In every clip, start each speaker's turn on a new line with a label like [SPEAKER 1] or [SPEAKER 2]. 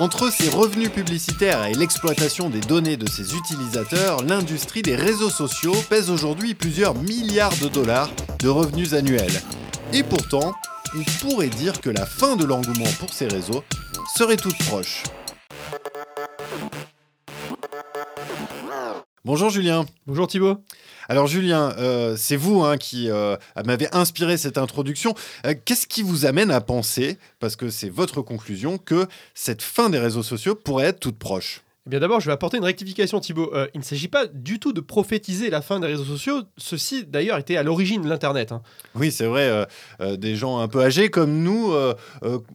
[SPEAKER 1] Entre ses revenus publicitaires et l'exploitation des données de ses utilisateurs, l'industrie des réseaux sociaux pèse aujourd'hui plusieurs milliards de dollars de revenus annuels. Et pourtant, on pourrait dire que la fin de l'engouement pour ces réseaux serait toute proche. Bonjour Julien.
[SPEAKER 2] Bonjour Thibaut.
[SPEAKER 1] Alors Julien, euh, c'est vous hein, qui euh, m'avez inspiré cette introduction. Euh, qu'est-ce qui vous amène à penser, parce que c'est votre conclusion, que cette fin des réseaux sociaux pourrait être toute proche?
[SPEAKER 2] Eh bien d'abord, je vais apporter une rectification, Thibaut. il ne s'agit pas du tout de prophétiser la fin des réseaux sociaux. Ceci, d'ailleurs, était à l'origine de l'Internet. Hein.
[SPEAKER 1] Oui, c'est vrai. des gens un peu âgés comme nous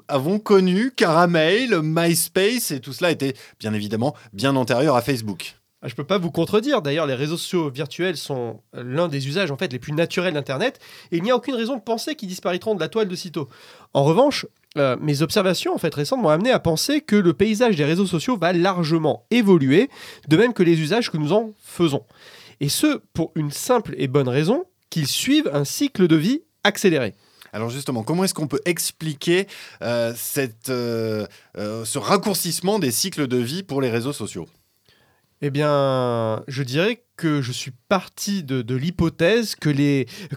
[SPEAKER 1] avons connu Caramel, MySpace, et tout cela était bien évidemment bien antérieur à Facebook.
[SPEAKER 2] Ah, je ne peux pas vous contredire. D'ailleurs, les réseaux sociaux virtuels sont l'un des usages en fait les plus naturels d'Internet. Et il n'y a aucune raison de penser qu'ils disparaîtront de la toile de sitôt. En revanche, euh, mes observations en fait récentes m'ont amené à penser que le paysage des réseaux sociaux va largement évoluer, de même que les usages que nous en faisons. Et ce, pour une simple et bonne raison, qu'ils suivent un cycle de vie accéléré.
[SPEAKER 1] Alors justement, comment est-ce qu'on peut expliquer euh, euh, ce raccourcissement des cycles de vie pour les réseaux sociaux?
[SPEAKER 2] Eh bien, je dirais que je suis parti de, l'hypothèse que,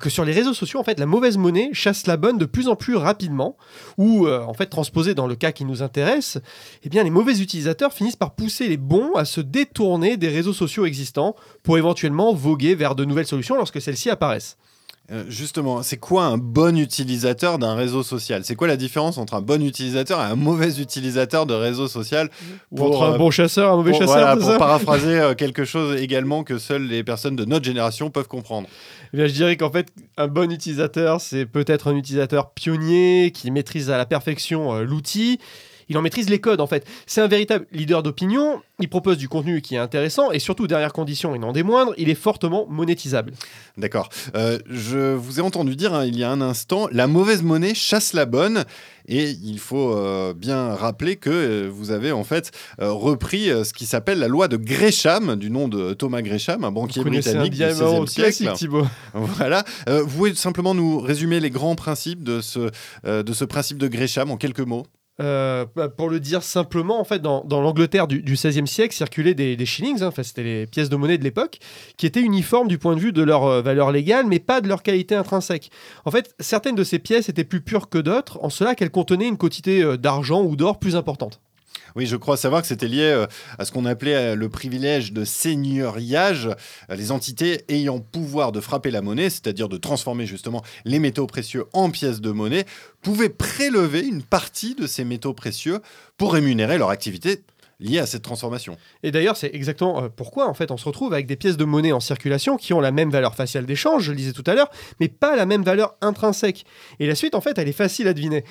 [SPEAKER 2] sur les réseaux sociaux, en fait, la mauvaise monnaie chasse la bonne de plus en plus rapidement, ou euh, en fait, transposé dans le cas qui nous intéresse, eh bien, les mauvais utilisateurs finissent par pousser les bons à se détourner des réseaux sociaux existants pour éventuellement voguer vers de nouvelles solutions lorsque celles-ci apparaissent.
[SPEAKER 1] Euh, justement, c'est quoi un bon utilisateur d'un réseau social? C'est quoi la différence entre un bon utilisateur et un mauvais utilisateur de réseau social?
[SPEAKER 2] Ou entre un euh, bon chasseur et un mauvais chasseur
[SPEAKER 1] voilà, Pour paraphraser euh, quelque chose également que seules les personnes de notre génération peuvent comprendre.
[SPEAKER 2] Eh bien, je dirais qu'en fait, un bon utilisateur, c'est peut-être un utilisateur pionnier qui maîtrise à la perfection l'outil il en maîtrise les codes en fait. C'est un véritable leader d'opinion, il propose du contenu qui est intéressant et surtout, dernière condition et non des moindres, il est fortement monétisable.
[SPEAKER 1] D'accord. Euh, je vous ai entendu dire hein, il y a un instant, la mauvaise monnaie chasse la bonne. Et il faut euh, bien rappeler que euh, vous avez en fait repris ce qui s'appelle la loi de Gresham, du nom de Thomas Gresham, un banquier britannique du XVIe siècle.
[SPEAKER 2] Thibault.
[SPEAKER 1] Voilà. vous pouvez simplement nous résumer les grands principes de ce, de ce principe de Gresham en quelques mots?
[SPEAKER 2] Euh, bah, pour le dire simplement, en fait, dans, l'Angleterre du, XVIe siècle circulaient des, shillings, hein, c'était les pièces de monnaie de l'époque, qui étaient uniformes du point de vue de leur euh, valeur légale, mais pas de leur qualité intrinsèque. En fait, certaines de ces pièces étaient plus pures que d'autres, en cela qu'elles contenaient une quantité euh, d'argent ou d'or plus importante.
[SPEAKER 1] Oui, je crois savoir que c'était lié euh, à ce qu'on appelait euh, le privilège de seigneuriage, euh, les entités ayant pouvoir de frapper la monnaie, c'est-à-dire de transformer justement les métaux précieux en pièces de monnaie, pouvaient prélever une partie de ces métaux précieux pour rémunérer leur activité lié à cette transformation.
[SPEAKER 2] Et d'ailleurs, c'est exactement euh, pourquoi en fait on se retrouve avec des pièces de monnaie en circulation qui ont la même valeur faciale d'échange, je le disais tout à l'heure, mais pas la même valeur intrinsèque. Et la suite, en fait, elle est facile à deviner.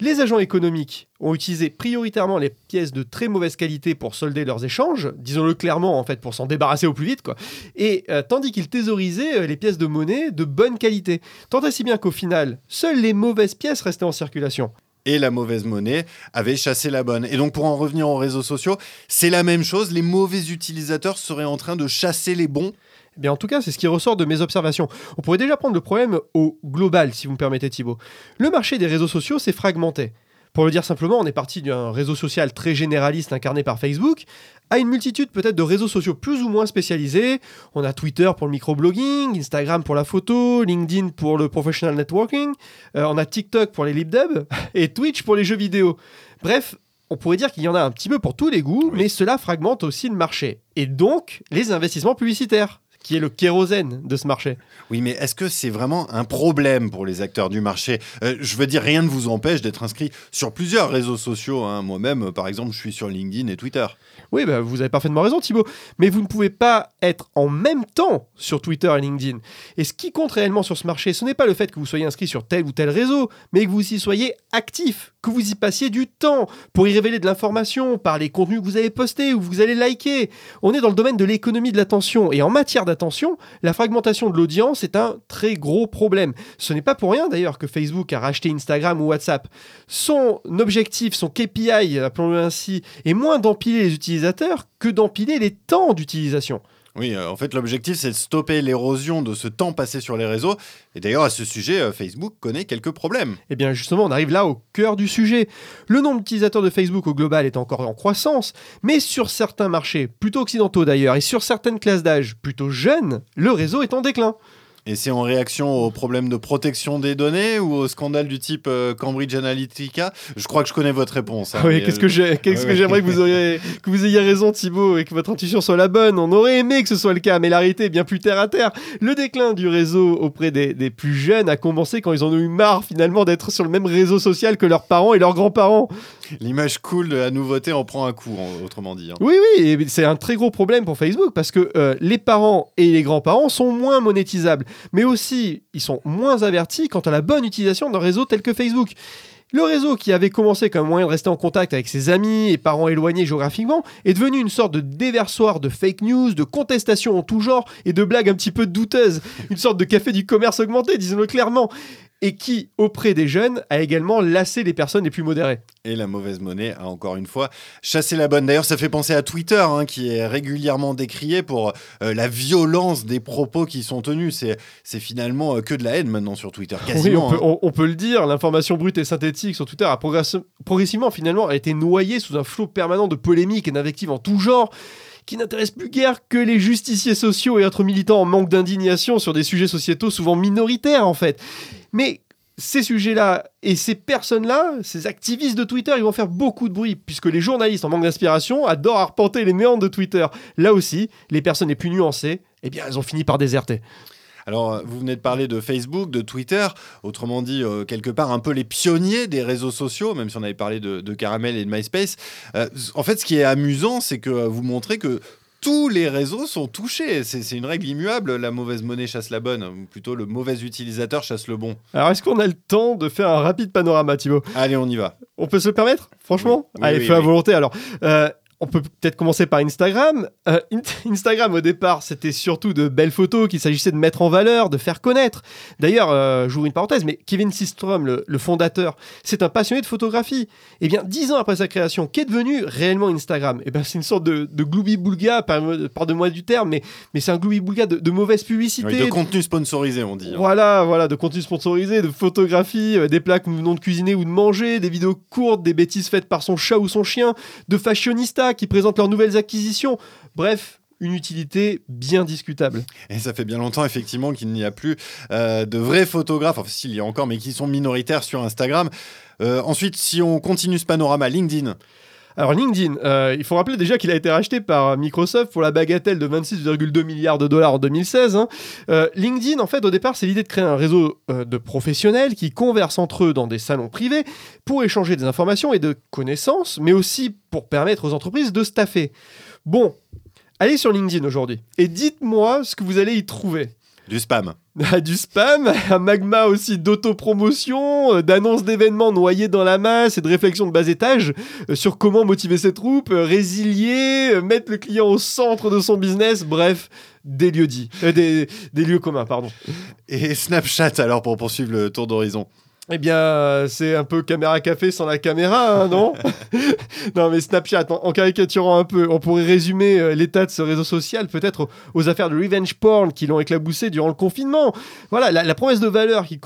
[SPEAKER 2] Les agents économiques ont utilisé prioritairement les pièces de très mauvaise qualité pour solder leurs échanges, disons-le clairement en fait, pour s'en débarrasser au plus vite, quoi. Et euh, tandis qu'ils thésaurisaient euh, les pièces de monnaie de bonne qualité. Tant et si bien qu'au final, seules les mauvaises pièces restaient en circulation
[SPEAKER 1] et la mauvaise monnaie avait chassé la bonne. Et donc pour en revenir aux réseaux sociaux, c'est la même chose, les mauvais utilisateurs seraient en train de chasser les bons
[SPEAKER 2] eh Bien, en tout cas, c'est ce qui ressort de mes observations. On pourrait déjà prendre le problème au global, si vous me permettez, Thibaut. Le marché des réseaux sociaux s'est fragmenté. Pour le dire simplement, on est parti d'un réseau social très généraliste incarné par Facebook à une multitude peut-être de réseaux sociaux plus ou moins spécialisés. On a Twitter pour le microblogging, Instagram pour la photo, LinkedIn pour le professional networking, euh, on a TikTok pour les libdub et Twitch pour les jeux vidéo. Bref, on pourrait dire qu'il y en a un petit peu pour tous les goûts, mais cela fragmente aussi le marché. Et donc, les investissements publicitaires qui est le kérosène de ce marché.
[SPEAKER 1] Oui, mais est-ce que c'est vraiment un problème pour les acteurs du marché? Euh, Je veux dire, rien ne vous empêche d'être inscrit sur plusieurs réseaux sociaux. Hein. Moi-même, par exemple, je suis sur LinkedIn et Twitter.
[SPEAKER 2] Oui, bah, vous avez parfaitement raison, Thibaut. Mais vous ne pouvez pas être en même temps sur Twitter et LinkedIn. Et ce qui compte réellement sur ce marché, ce n'est pas le fait que vous soyez inscrit sur tel ou tel réseau, mais que vous y soyez actif, que vous y passiez du temps pour y révéler de l'information par les contenus que vous avez postés ou vous allez liker. On est dans le domaine de l'économie de l'attention. Et en matière d'attention, la fragmentation de l'audience est un très gros problème. Ce n'est pas pour rien d'ailleurs que Facebook a racheté Instagram ou WhatsApp. Son objectif, son KPI, appelons-le ainsi, est moins d'empiler les utilisateurs que d'empiler les temps d'utilisation.
[SPEAKER 1] Oui, euh, en fait, l'objectif, c'est de stopper l'érosion de ce temps passé sur les réseaux. Et d'ailleurs, à ce sujet, euh, Facebook connaît quelques problèmes.
[SPEAKER 2] Eh bien, justement, on arrive là au cœur du sujet. Le nombre d'utilisateurs de Facebook au global est encore en croissance, mais sur certains marchés, plutôt occidentaux d'ailleurs, et sur certaines classes d'âge plutôt jeunes, le réseau est en déclin.
[SPEAKER 1] Et c'est en réaction aux problèmes de protection des données ou au scandale du type euh, Cambridge Analytica? Je crois que je connais votre réponse. hein,
[SPEAKER 2] oui, qu'est-ce
[SPEAKER 1] euh,
[SPEAKER 2] que
[SPEAKER 1] ouais.
[SPEAKER 2] j'aimerais que vous, auriez- que vous ayez raison, Thibaut, et que votre intuition soit la bonne? On aurait aimé que ce soit le cas, mais la réalité est bien plus terre à terre. Le déclin du réseau auprès des, des plus jeunes a commencé quand ils en ont eu marre finalement d'être sur le même réseau social que leurs parents et leurs grands-parents.
[SPEAKER 1] L'image cool de la nouveauté en prend un coup, en- autrement dit. hein.
[SPEAKER 2] Oui, oui, c'est un très gros problème pour Facebook parce que euh, les parents et les grands-parents sont moins monétisables, mais aussi ils sont moins avertis quant à la bonne utilisation d'un réseau tel que Facebook. Le réseau qui avait commencé comme moyen de rester en contact avec ses amis et parents éloignés géographiquement est devenu une sorte de déversoir de fake news, de contestations en tout genre et de blagues un petit peu douteuses. Une sorte de café du commerce augmenté, disons-le clairement. Et qui, auprès des jeunes, a également lassé les personnes les plus modérées.
[SPEAKER 1] Et la mauvaise monnaie a encore une fois chassé la bonne. D'ailleurs, ça fait penser à Twitter, hein, qui est régulièrement décrié pour euh, la violence des propos qui sont tenus. C'est, c'est finalement euh, que de la haine maintenant sur Twitter,
[SPEAKER 2] Oui,
[SPEAKER 1] quasiment.
[SPEAKER 2] on peut,
[SPEAKER 1] hein.
[SPEAKER 2] on- on peut le dire, l'information brute et synthétique sur Twitter a progress- progressivement finalement a été noyée sous un flot permanent de polémiques et d'invectives en tout genre qui n'intéressent plus guère que les justiciers sociaux et autres militants en manque d'indignation sur des sujets sociétaux souvent minoritaires en fait. Mais ces sujets-là et ces personnes-là, ces activistes de Twitter, ils vont faire beaucoup de bruit puisque les journalistes en manque d'inspiration adorent arpenter les méandres de Twitter. Là aussi, les personnes les plus nuancées, eh bien, elles ont fini par déserter.
[SPEAKER 1] Alors, euh, vous venez de parler de Facebook, de Twitter, autrement dit, euh, quelque part, un peu les pionniers des réseaux sociaux, même si on avait parlé de, Caramel et de MySpace. Euh, en fait, ce qui est amusant, c'est que vous montrez que tous les réseaux sont touchés. C'est une règle immuable, la mauvaise monnaie chasse la bonne, ou plutôt le mauvais utilisateur chasse le bon.
[SPEAKER 2] Alors, est-ce qu'on a le temps de faire un rapide panorama, Thibaut?
[SPEAKER 1] Allez, on y va.
[SPEAKER 2] On peut se le permettre, franchement?
[SPEAKER 1] Oui, oui,
[SPEAKER 2] Allez,
[SPEAKER 1] oui,
[SPEAKER 2] feu à volonté alors. Euh, on peut peut-être commencer par Instagram. Euh, In- Instagram, au départ, c'était surtout de belles photos qu'il s'agissait de mettre en valeur, de faire connaître. D'ailleurs, euh, j'ouvre une parenthèse, mais Kevin Systrom, le, le fondateur, c'est un passionné de photographie. Et bien, dix ans après sa création, qu'est devenu réellement Instagram? Eh bien, c'est une sorte de, de gloubi-boulga, pardonne-moi du terme, mais, mais c'est un gloubi-boulga de, de mauvaise publicité,
[SPEAKER 1] Oui, de contenu sponsorisé, on dit. hein.
[SPEAKER 2] voilà, voilà, de contenu sponsorisé, de photographie, euh, des plats que nous venons de cuisiner ou de manger, des vidéos courtes, des bêtises faites par son chat ou son chien, de qui présentent leurs nouvelles acquisitions. Bref, une utilité bien discutable.
[SPEAKER 1] Et ça fait bien longtemps, effectivement, qu'il n'y a plus euh, de vrais photographes, s'il y a encore, mais qui sont minoritaires sur Instagram. Euh, ensuite, si on continue ce panorama, LinkedIn.
[SPEAKER 2] Alors LinkedIn, euh, il faut rappeler déjà qu'il a été racheté par Microsoft pour la bagatelle de 26,2 milliards de dollars en 2016. hein. Euh, LinkedIn, en fait, au départ, c'est l'idée de créer un réseau euh, de professionnels qui conversent entre eux dans des salons privés pour échanger des informations et de connaissances, mais aussi pour permettre aux entreprises de staffer. Bon, allez sur LinkedIn aujourd'hui et dites-moi ce que vous allez y trouver.
[SPEAKER 1] Du spam.
[SPEAKER 2] Ah, du spam, un magma aussi d'autopromotion, euh, d'annonces d'événements noyés dans la masse et de réflexions de bas étage euh, sur comment motiver ses troupes, euh, résilier, mettre le client au centre de son business, bref, des lieux dits, Euh, des, des lieux communs, pardon.
[SPEAKER 1] Et Snapchat, alors, pour poursuivre le tour d'horizon.
[SPEAKER 2] Eh bien, euh, c'est un peu caméra café sans la caméra, hein, non Non, mais Snapchat, en, caricaturant un peu, on pourrait résumer euh, l'état de ce réseau social peut-être aux, affaires de revenge porn qui l'ont éclaboussé durant le confinement. Voilà, la, promesse de valeur qui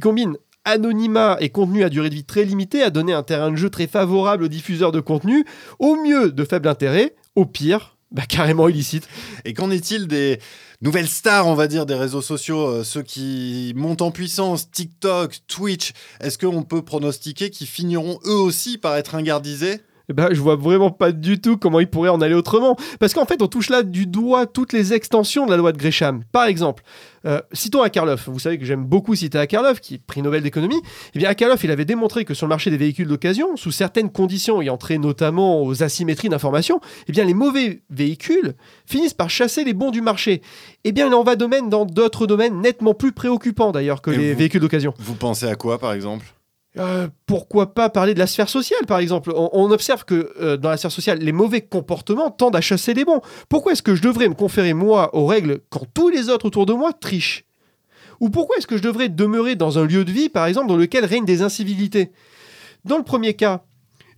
[SPEAKER 2] combine anonymat et contenu à durée de vie très limitée a donné un terrain de jeu très favorable aux diffuseurs de contenu, au mieux de faible intérêt, au pire, bah, carrément illicite.
[SPEAKER 1] Et qu'en est-il des nouvelles stars, on va dire, des réseaux sociaux, euh, ceux qui montent en puissance, TikTok, Twitch? Est-ce qu'on peut pronostiquer qu'ils finiront eux aussi par être ingardisés
[SPEAKER 2] Eh ben, je vois vraiment pas du tout comment il pourrait en aller autrement. Parce qu'en fait, on touche là du doigt toutes les extensions de la loi de Gresham. Par exemple, euh, citons Akarloff. Vous savez que j'aime beaucoup citer Akarloff, qui est prix Nobel d'économie. Eh bien, Akarloff, il avait démontré que sur le marché des véhicules d'occasion, sous certaines conditions ayant trait notamment aux asymétries d'information, eh bien, les mauvais véhicules finissent par chasser les bons du marché. Eh bien, il en va domaine dans d'autres domaines nettement plus préoccupants d'ailleurs que
[SPEAKER 1] Et
[SPEAKER 2] les
[SPEAKER 1] vous
[SPEAKER 2] véhicules d'occasion.
[SPEAKER 1] Vous pensez à quoi, par exemple?
[SPEAKER 2] Euh, pourquoi pas parler de la sphère sociale, par exemple? On, observe que euh, dans la sphère sociale, les mauvais comportements tendent à chasser les bons. Pourquoi est-ce que je devrais me conférer, moi, aux règles quand tous les autres autour de moi trichent? Ou pourquoi est-ce que je devrais demeurer dans un lieu de vie, par exemple, dans lequel règnent des incivilités? Dans le premier cas,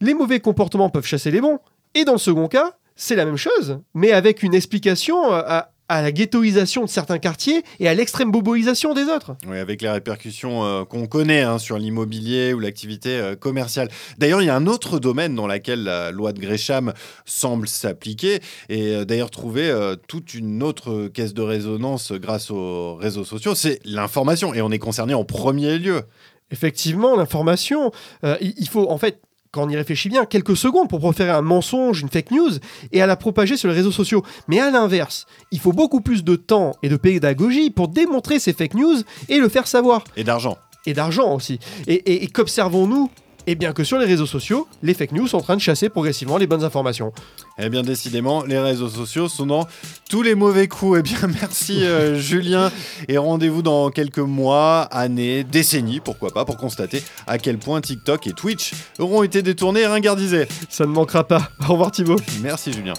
[SPEAKER 2] les mauvais comportements peuvent chasser les bons, et dans le second cas, c'est la même chose, mais avec une explication euh, à, à la ghettoisation de certains quartiers et à l'extrême boboisation des autres.
[SPEAKER 1] Oui, avec les répercussions euh, qu'on connaît hein, sur l'immobilier ou l'activité euh, commerciale. D'ailleurs, il y a un autre domaine dans lequel la loi de Gresham semble s'appliquer et euh, d'ailleurs trouver toute une autre caisse de résonance grâce aux réseaux sociaux, c'est l'information. Et on est concerné en premier lieu.
[SPEAKER 2] Effectivement, l'information, il faut en fait, quand on y réfléchit bien, quelques secondes pour proférer un mensonge, une fake news, et à la propager sur les réseaux sociaux. Mais à l'inverse, il faut beaucoup plus de temps et de pédagogie pour démontrer ces fake news et le faire savoir.
[SPEAKER 1] Et d'argent.
[SPEAKER 2] Et d'argent aussi. Et, et- et qu'observons-nous Eh bien que sur les réseaux sociaux, les fake news sont en train de chasser progressivement les bonnes informations.
[SPEAKER 1] Eh bien, décidément, les réseaux sociaux sont dans tous les mauvais coups. Eh bien, merci euh, Julien. Et rendez-vous dans quelques mois, années, décennies, pourquoi pas, pour constater à quel point TikTok et Twitch auront été détournés et ringardisés.
[SPEAKER 2] Ça ne manquera pas. Au revoir Thibaut.
[SPEAKER 1] Merci Julien.